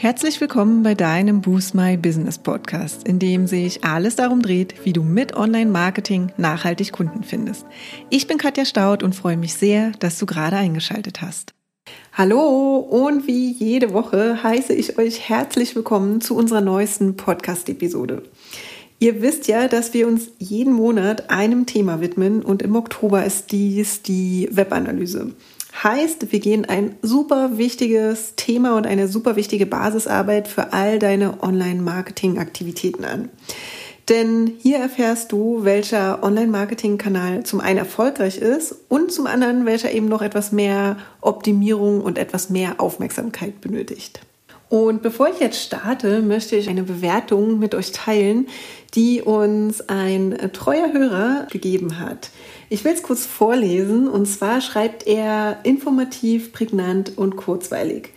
Herzlich willkommen bei deinem Boost My Business Podcast, in dem sich alles darum dreht, wie du mit Online-Marketing nachhaltig Kunden findest. Ich bin Katja Staud und freue mich sehr, dass du gerade eingeschaltet hast. Hallo und wie jede Woche heiße ich euch herzlich willkommen zu unserer neuesten Podcast-Episode. Ihr wisst ja, dass wir uns jeden Monat einem Thema widmen und im Oktober ist dies die Webanalyse. Heißt, wir gehen ein super wichtiges Thema und eine super wichtige Basisarbeit für all deine Online-Marketing-Aktivitäten an. Denn hier erfährst du, welcher Online-Marketing-Kanal zum einen erfolgreich ist und zum anderen, welcher eben noch etwas mehr Optimierung und etwas mehr Aufmerksamkeit benötigt. Und bevor ich jetzt starte, möchte ich eine Bewertung mit euch teilen, die uns ein treuer Hörer gegeben hat. Ich will es kurz vorlesen und zwar schreibt er informativ, prägnant und kurzweilig.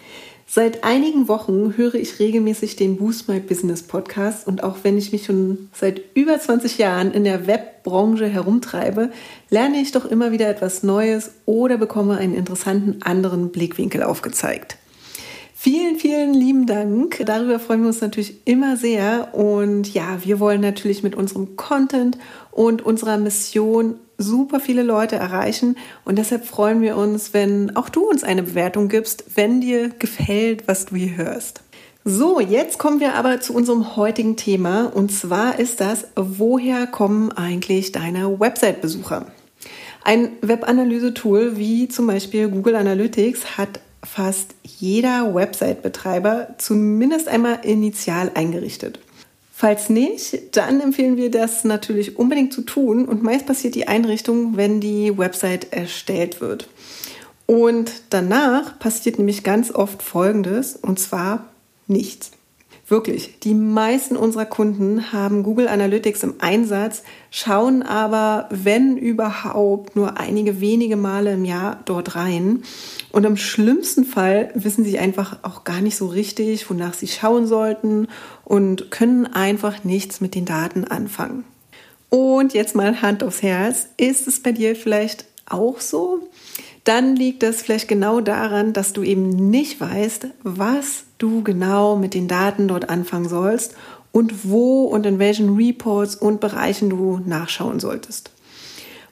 Seit einigen Wochen höre ich regelmäßig den Boost My Business Podcast und auch wenn ich mich schon seit über 20 Jahren in der Webbranche herumtreibe, lerne ich doch immer wieder etwas Neues oder bekomme einen interessanten anderen Blickwinkel aufgezeigt. Vielen, vielen lieben Dank. Darüber freuen wir uns natürlich immer sehr. Und ja, wir wollen natürlich mit unserem Content und unserer Mission super viele Leute erreichen. Und deshalb freuen wir uns, wenn auch du uns eine Bewertung gibst, wenn dir gefällt, was du hier hörst. So, jetzt kommen wir aber zu unserem heutigen Thema. Und zwar ist das, woher kommen eigentlich deine Website-Besucher? Ein Webanalyse-Tool wie zum Beispiel Google Analytics hat fast jeder Website-Betreiber zumindest einmal initial eingerichtet. Falls nicht, dann empfehlen wir das natürlich unbedingt zu tun und meist passiert die Einrichtung, wenn die Website erstellt wird. Und danach passiert nämlich ganz oft Folgendes und zwar nichts. Wirklich, die meisten unserer Kunden haben Google Analytics im Einsatz, schauen aber, wenn überhaupt, nur einige wenige Male im Jahr dort rein. Und im schlimmsten Fall wissen sie einfach auch gar nicht so richtig, wonach sie schauen sollten und können einfach nichts mit den Daten anfangen. Und jetzt mal Hand aufs Herz, ist es bei dir vielleicht auch so? Dann liegt das vielleicht genau daran, dass du eben nicht weißt, was du genau mit den Daten dort anfangen sollst und wo und in welchen Reports und Bereichen du nachschauen solltest.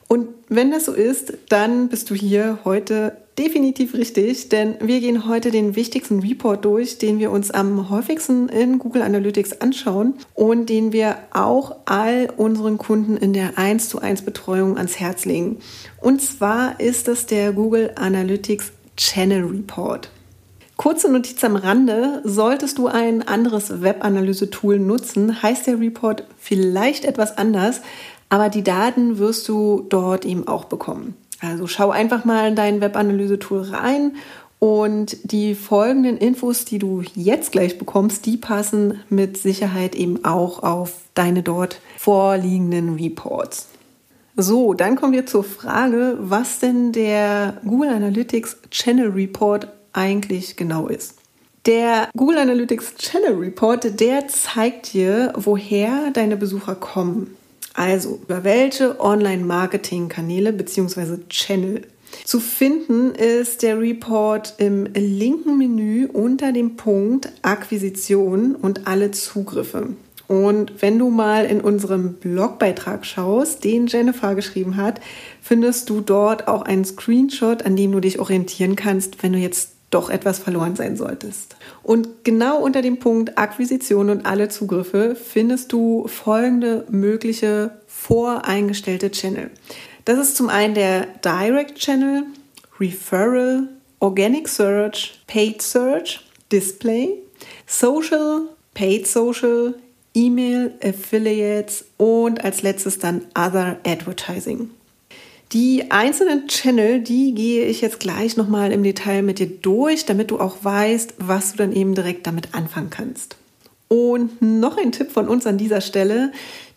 Und wenn das so ist, dann bist du hier heute definitiv richtig, denn wir gehen heute den wichtigsten Report durch, den wir uns am häufigsten in Google Analytics anschauen und den wir auch all unseren Kunden in der 1 zu 1 Betreuung ans Herz legen. Und zwar ist das der Google Analytics Channel Report. Kurze Notiz am Rande, solltest du ein anderes Webanalyse-Tool nutzen, heißt der Report vielleicht etwas anders, aber die Daten wirst du dort eben auch bekommen. Also schau einfach mal in dein Webanalyse-Tool rein und die folgenden Infos, die du jetzt gleich bekommst, die passen mit Sicherheit eben auch auf deine dort vorliegenden Reports. So, dann kommen wir zur Frage, was denn der Google Analytics Channel Report eigentlich genau ist. Der Google Analytics Channel Report, der zeigt dir, woher deine Besucher kommen. Also über welche Online-Marketing-Kanäle bzw. Channel. Zu finden ist der Report im linken Menü unter dem Punkt Akquisition und alle Zugriffe. Und wenn du mal in unserem Blogbeitrag schaust, den Jennifer geschrieben hat, findest du dort auch einen Screenshot, an dem du dich orientieren kannst, wenn du jetzt doch etwas verloren sein solltest. Und genau unter dem Punkt Akquisition und alle Zugriffe findest du folgende mögliche voreingestellte Channel. Das ist zum einen der Direct Channel, Referral, Organic Search, Paid Search, Display, Social, Paid Social, E-Mail, Affiliates und als letztes dann Other Advertising. Die einzelnen Channel, die gehe ich jetzt gleich nochmal im Detail mit dir durch, damit du auch weißt, was du dann eben direkt damit anfangen kannst. Und noch ein Tipp von uns an dieser Stelle.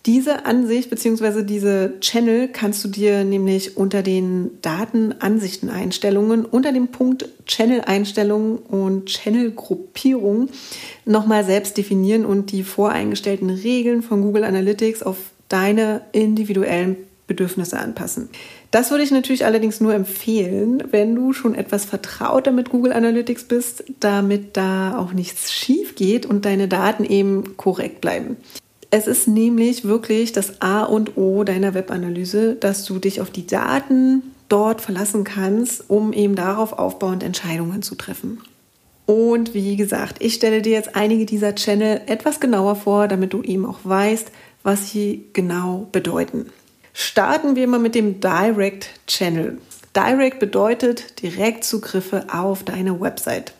Diese Ansicht bzw. diese Channel kannst du dir nämlich unter den Datenansichten-Einstellungen unter dem Punkt Channel-Einstellungen und Channel-Gruppierung nochmal selbst definieren und die voreingestellten Regeln von Google Analytics auf deine individuellen Bedürfnisse anpassen. Das würde ich natürlich allerdings nur empfehlen, wenn du schon etwas vertrauter mit Google Analytics bist, damit da auch nichts schief geht und deine Daten eben korrekt bleiben. Es ist nämlich wirklich das A und O deiner Webanalyse, dass du dich auf die Daten dort verlassen kannst, um eben darauf aufbauend Entscheidungen zu treffen. Und wie gesagt, ich stelle dir jetzt einige dieser Channel etwas genauer vor, damit du eben auch weißt, was sie genau bedeuten. Starten wir mal mit dem Direct Channel. Direct bedeutet Direktzugriffe auf deine Website.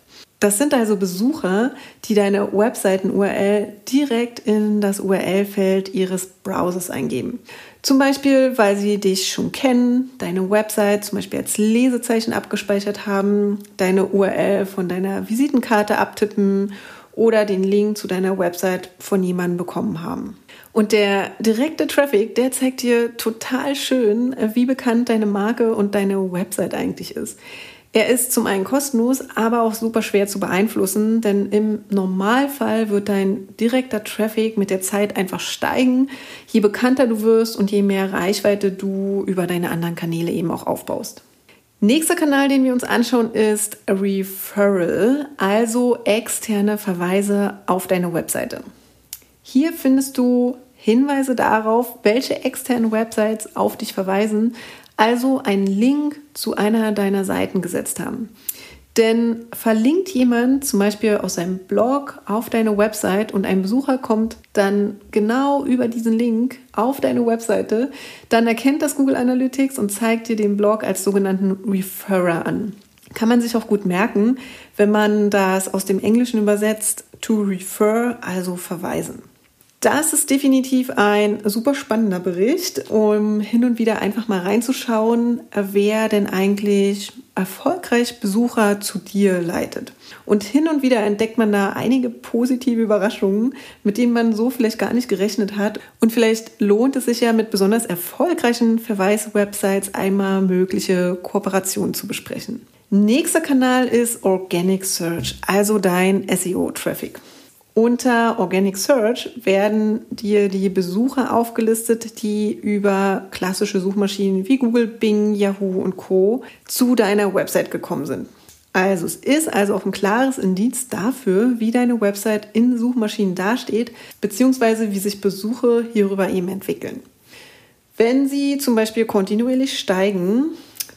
Das sind also Besucher, die deine Webseiten-URL direkt in das URL-Feld ihres Browsers eingeben. Zum Beispiel, weil sie dich schon kennen, deine Website zum Beispiel als Lesezeichen abgespeichert haben, deine URL von deiner Visitenkarte abtippen oder den Link zu deiner Website von jemandem bekommen haben. Und der direkte Traffic, der zeigt dir total schön, wie bekannt deine Marke und deine Website eigentlich ist. Er ist zum einen kostenlos, aber auch super schwer zu beeinflussen, denn im Normalfall wird dein direkter Traffic mit der Zeit einfach steigen, je bekannter du wirst und je mehr Reichweite du über deine anderen Kanäle eben auch aufbaust. Nächster Kanal, den wir uns anschauen, ist Referral, also externe Verweise auf deine Webseite. Hier findest du Hinweise darauf, welche externen Websites auf dich verweisen, also einen Link zu einer deiner Seiten gesetzt haben. Denn verlinkt jemand zum Beispiel aus seinem Blog auf deine Website und ein Besucher kommt dann genau über diesen Link auf deine Webseite, dann erkennt das Google Analytics und zeigt dir den Blog als sogenannten Referrer an. Kann man sich auch gut merken, wenn man das aus dem Englischen übersetzt, to refer, also verweisen. Das ist definitiv ein super spannender Bericht, um hin und wieder einfach mal reinzuschauen, wer denn eigentlich erfolgreich Besucher zu dir leitet. Und hin und wieder entdeckt man da einige positive Überraschungen, mit denen man so vielleicht gar nicht gerechnet hat. Und vielleicht lohnt es sich ja mit besonders erfolgreichen Verweis-Websites einmal mögliche Kooperationen zu besprechen. Nächster Kanal ist Organic Search, also dein SEO-Traffic. Unter Organic Search werden dir die Besucher aufgelistet, die über klassische Suchmaschinen wie Google, Bing, Yahoo und Co. zu deiner Website gekommen sind. Also es ist also auch ein klares Indiz dafür, wie deine Website in Suchmaschinen dasteht, beziehungsweise wie sich Besuche hierüber eben entwickeln. Wenn sie zum Beispiel kontinuierlich steigen,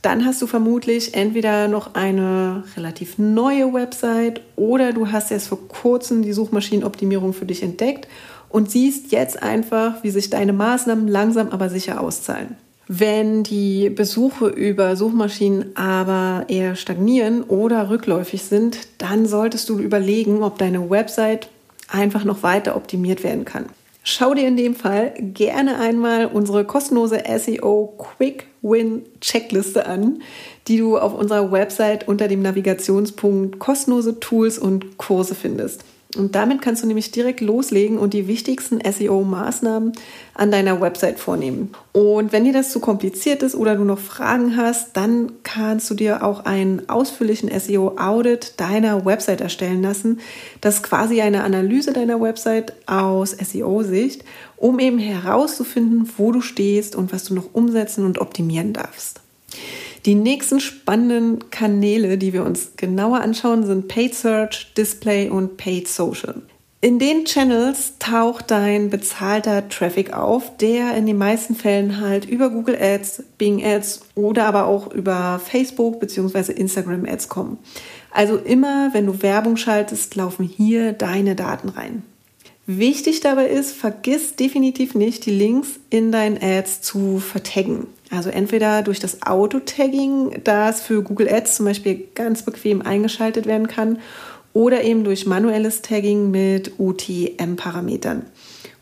dann hast du vermutlich entweder noch eine relativ neue Website oder du hast erst vor kurzem die Suchmaschinenoptimierung für dich entdeckt und siehst jetzt einfach, wie sich deine Maßnahmen langsam aber sicher auszahlen. Wenn die Besuche über Suchmaschinen aber eher stagnieren oder rückläufig sind, dann solltest du überlegen, ob deine Website einfach noch weiter optimiert werden kann. Schau dir in dem Fall gerne einmal unsere kostenlose SEO Quick Win Checkliste an, die du auf unserer Website unter dem Navigationspunkt kostenlose Tools und Kurse findest. Und damit kannst du nämlich direkt loslegen und die wichtigsten SEO-Maßnahmen an deiner Website vornehmen. Und wenn dir das zu kompliziert ist oder du noch Fragen hast, dann kannst du dir auch einen ausführlichen SEO-Audit deiner Website erstellen lassen. Das ist quasi eine Analyse deiner Website aus SEO-Sicht, um eben herauszufinden, wo du stehst und was du noch umsetzen und optimieren darfst. Die nächsten spannenden Kanäle, die wir uns genauer anschauen, sind Paid Search, Display und Paid Social. In den Channels taucht dein bezahlter Traffic auf, der in den meisten Fällen halt über Google Ads, Bing Ads oder aber auch über Facebook bzw. Instagram Ads kommen. Also immer, wenn du Werbung schaltest, laufen hier deine Daten rein. Wichtig dabei ist, vergiss definitiv nicht, die Links in deinen Ads zu vertaggen. Also entweder durch das Auto-Tagging, das für Google Ads zum Beispiel ganz bequem eingeschaltet werden kann, oder eben durch manuelles Tagging mit UTM-Parametern.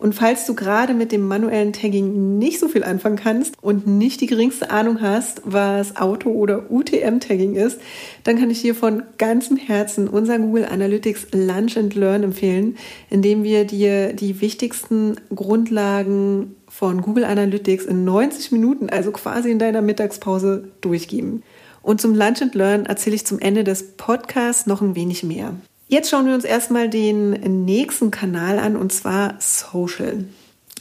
Und falls du gerade mit dem manuellen Tagging nicht so viel anfangen kannst und nicht die geringste Ahnung hast, was Auto- oder UTM-Tagging ist, dann kann ich dir von ganzem Herzen unser Google Analytics Lunch and Learn empfehlen, indem wir dir die wichtigsten Grundlagen von Google Analytics in 90 Minuten, also quasi in deiner Mittagspause, durchgeben. Und zum Lunch and Learn erzähle ich zum Ende des Podcasts noch ein wenig mehr. Jetzt schauen wir uns erstmal den nächsten Kanal an und zwar Social.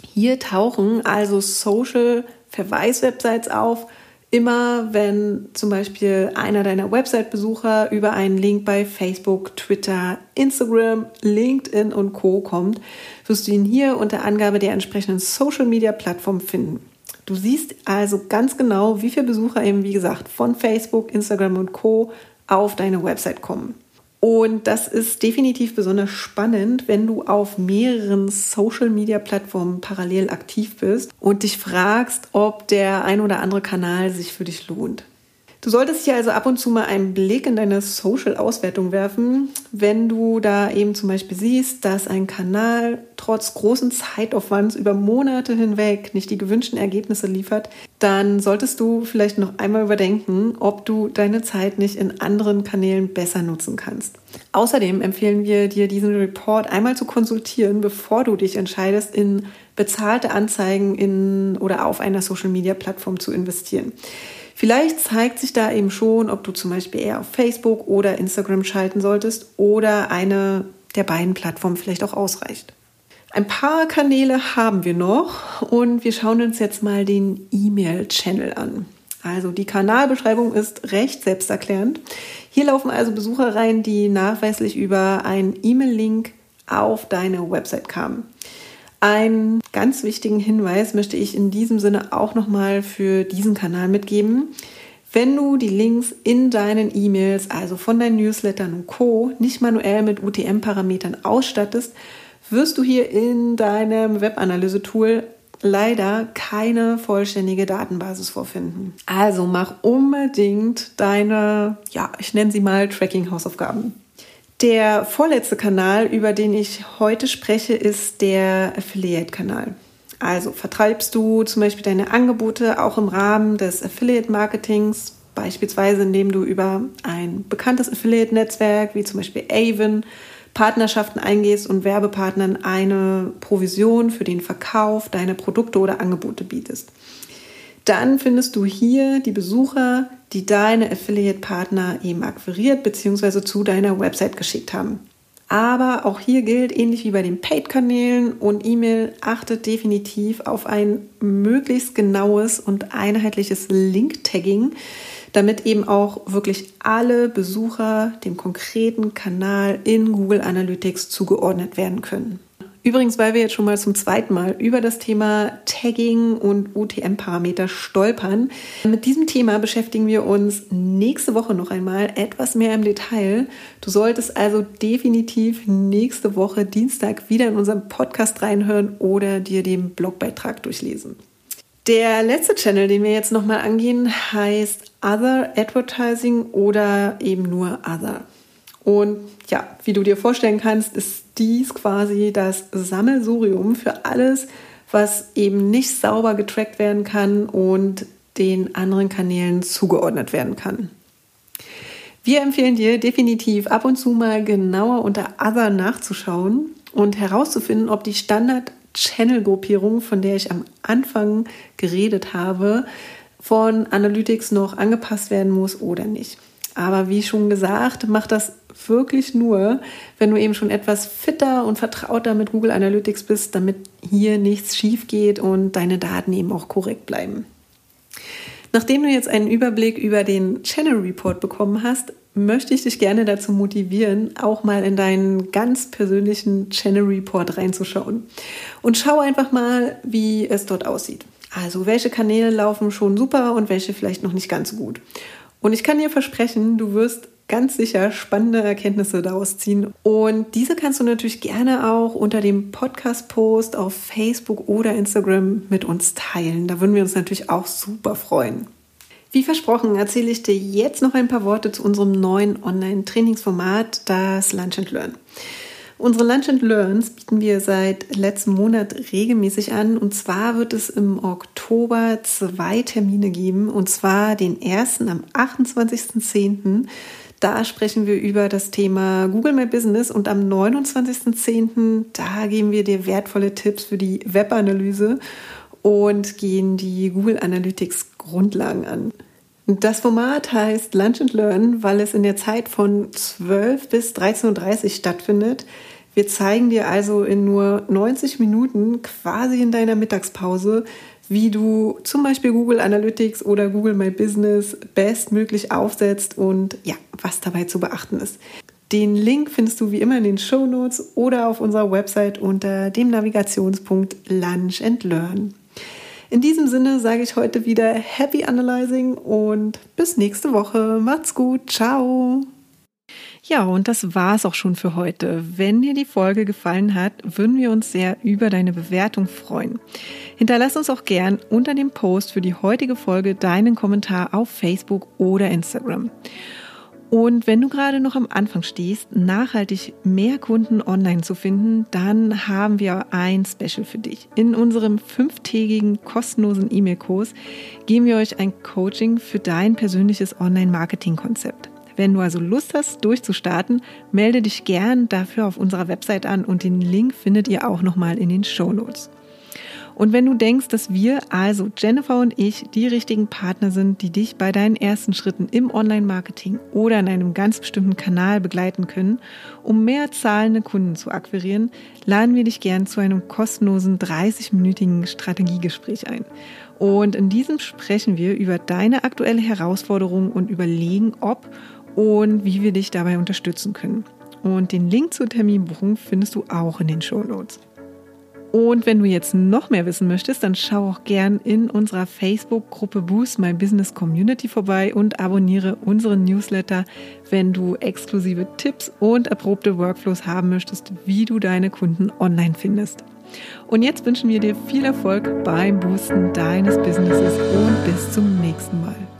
Hier tauchen also Social Verweiswebsites auf, Immer wenn zum Beispiel einer deiner Website-Besucher über einen Link bei Facebook, Twitter, Instagram, LinkedIn und Co kommt, wirst du ihn hier unter Angabe der entsprechenden Social-Media-Plattform finden. Du siehst also ganz genau, wie viele Besucher eben, wie gesagt, von Facebook, Instagram und Co auf deine Website kommen. Und das ist definitiv besonders spannend, wenn du auf mehreren Social-Media-Plattformen parallel aktiv bist und dich fragst, ob der ein oder andere Kanal sich für dich lohnt. Du solltest hier also ab und zu mal einen Blick in deine Social-Auswertung werfen. Wenn du da eben zum Beispiel siehst, dass ein Kanal trotz großen Zeitaufwands über Monate hinweg nicht die gewünschten Ergebnisse liefert, dann solltest du vielleicht noch einmal überdenken, ob du deine Zeit nicht in anderen Kanälen besser nutzen kannst. Außerdem empfehlen wir dir, diesen Report einmal zu konsultieren, bevor du dich entscheidest, in bezahlte Anzeigen in oder auf einer Social-Media-Plattform zu investieren. Vielleicht zeigt sich da eben schon, ob du zum Beispiel eher auf Facebook oder Instagram schalten solltest oder eine der beiden Plattformen vielleicht auch ausreicht. Ein paar Kanäle haben wir noch und wir schauen uns jetzt mal den E-Mail-Channel an. Also die Kanalbeschreibung ist recht selbsterklärend. Hier laufen also Besucher rein, die nachweislich über einen E-Mail-Link auf deine Website kamen. Einen ganz wichtigen Hinweis möchte ich in diesem Sinne auch nochmal für diesen Kanal mitgeben. Wenn du die Links in deinen E-Mails, also von deinen Newslettern und Co., nicht manuell mit UTM-Parametern ausstattest, wirst du hier in deinem Webanalyse-Tool leider keine vollständige Datenbasis vorfinden. Also mach unbedingt deine, ja, ich nenne sie mal Tracking-Hausaufgaben. Der vorletzte Kanal, über den ich heute spreche, ist der Affiliate-Kanal. Also vertreibst du zum Beispiel deine Angebote auch im Rahmen des Affiliate-Marketings, beispielsweise indem du über ein bekanntes Affiliate-Netzwerk wie zum Beispiel Avon Partnerschaften eingehst und Werbepartnern eine Provision für den Verkauf deiner Produkte oder Angebote bietest. Dann findest du hier die Besucher, die deine Affiliate-Partner eben akquiriert bzw. zu deiner Website geschickt haben. Aber auch hier gilt, ähnlich wie bei den Paid-Kanälen und E-Mail, achtet definitiv auf ein möglichst genaues und einheitliches Link-Tagging, damit eben auch wirklich alle Besucher dem konkreten Kanal in Google Analytics zugeordnet werden können. Übrigens, weil wir jetzt schon mal zum zweiten Mal über das Thema Tagging und UTM-Parameter stolpern. Mit diesem Thema beschäftigen wir uns nächste Woche noch einmal etwas mehr im Detail. Du solltest also definitiv nächste Woche Dienstag wieder in unserem Podcast reinhören oder dir den Blogbeitrag durchlesen. Der letzte Channel, den wir jetzt nochmal angehen, heißt Other Advertising oder eben nur Other. Und ja, wie du dir vorstellen kannst, ist dies quasi das Sammelsurium für alles, was eben nicht sauber getrackt werden kann und den anderen Kanälen zugeordnet werden kann. Wir empfehlen dir definitiv ab und zu mal genauer unter Other nachzuschauen und herauszufinden, ob die Standard-Channel-Gruppierung, von der ich am Anfang geredet habe, von Analytics noch angepasst werden muss oder nicht. Aber wie schon gesagt, mach das wirklich nur, wenn du eben schon etwas fitter und vertrauter mit Google Analytics bist, damit hier nichts schief geht und deine Daten eben auch korrekt bleiben. Nachdem du jetzt einen Überblick über den Channel Report bekommen hast, möchte ich dich gerne dazu motivieren, auch mal in deinen ganz persönlichen Channel Report reinzuschauen. Und schau einfach mal, wie es dort aussieht. Also welche Kanäle laufen schon super und welche vielleicht noch nicht ganz so gut. Und ich kann dir versprechen, du wirst ganz sicher spannende Erkenntnisse daraus ziehen. Und diese kannst du natürlich gerne auch unter dem Podcast-Post auf Facebook oder Instagram mit uns teilen. Da würden wir uns natürlich auch super freuen. Wie versprochen erzähle ich dir jetzt noch ein paar Worte zu unserem neuen Online-Trainingsformat, das Lunch and Learn. Unsere Lunch and Learns bieten wir seit letztem Monat regelmäßig an. Und zwar wird es im Oktober zwei Termine geben. Und zwar den ersten am 28.10. Da sprechen wir über das Thema Google My Business. Und am 29.10. da geben wir dir wertvolle Tipps für die Webanalyse und gehen die Google Analytics Grundlagen an. Das Format heißt Lunch and Learn, weil es in der Zeit von 12 bis 13.30 Uhr stattfindet. Wir zeigen dir also in nur 90 Minuten quasi in deiner Mittagspause, wie du zum Beispiel Google Analytics oder Google My Business bestmöglich aufsetzt und ja, was dabei zu beachten ist. Den Link findest du wie immer in den Show Notes oder auf unserer Website unter dem Navigationspunkt Lunch and Learn. In diesem Sinne sage ich heute wieder Happy Analyzing und bis nächste Woche. Macht's gut. Ciao. Ja, und das war's auch schon für heute. Wenn dir die Folge gefallen hat, würden wir uns sehr über deine Bewertung freuen. Hinterlass uns auch gern unter dem Post für die heutige Folge deinen Kommentar auf Facebook oder Instagram. Und wenn du gerade noch am Anfang stehst, nachhaltig mehr Kunden online zu finden, dann haben wir ein Special für dich. In unserem fünftägigen kostenlosen E-Mail-Kurs geben wir euch ein Coaching für dein persönliches Online-Marketing-Konzept. Wenn du also Lust hast, durchzustarten, melde dich gern dafür auf unserer Website an und den Link findet ihr auch nochmal in den Show Notes. Und wenn du denkst, dass wir, also Jennifer und ich, die richtigen Partner sind, die dich bei deinen ersten Schritten im Online-Marketing oder in einem ganz bestimmten Kanal begleiten können, um mehr zahlende Kunden zu akquirieren, laden wir dich gern zu einem kostenlosen 30-minütigen Strategiegespräch ein. Und in diesem sprechen wir über deine aktuelle Herausforderung und überlegen, ob und wie wir dich dabei unterstützen können. Und den Link zur Terminbuchung findest du auch in den Show Notes. Und wenn du jetzt noch mehr wissen möchtest, dann schau auch gern in unserer Facebook-Gruppe Boost My Business Community vorbei und abonniere unseren Newsletter, wenn du exklusive Tipps und erprobte Workflows haben möchtest, wie du deine Kunden online findest. Und jetzt wünschen wir dir viel Erfolg beim Boosten deines Businesses und bis zum nächsten Mal.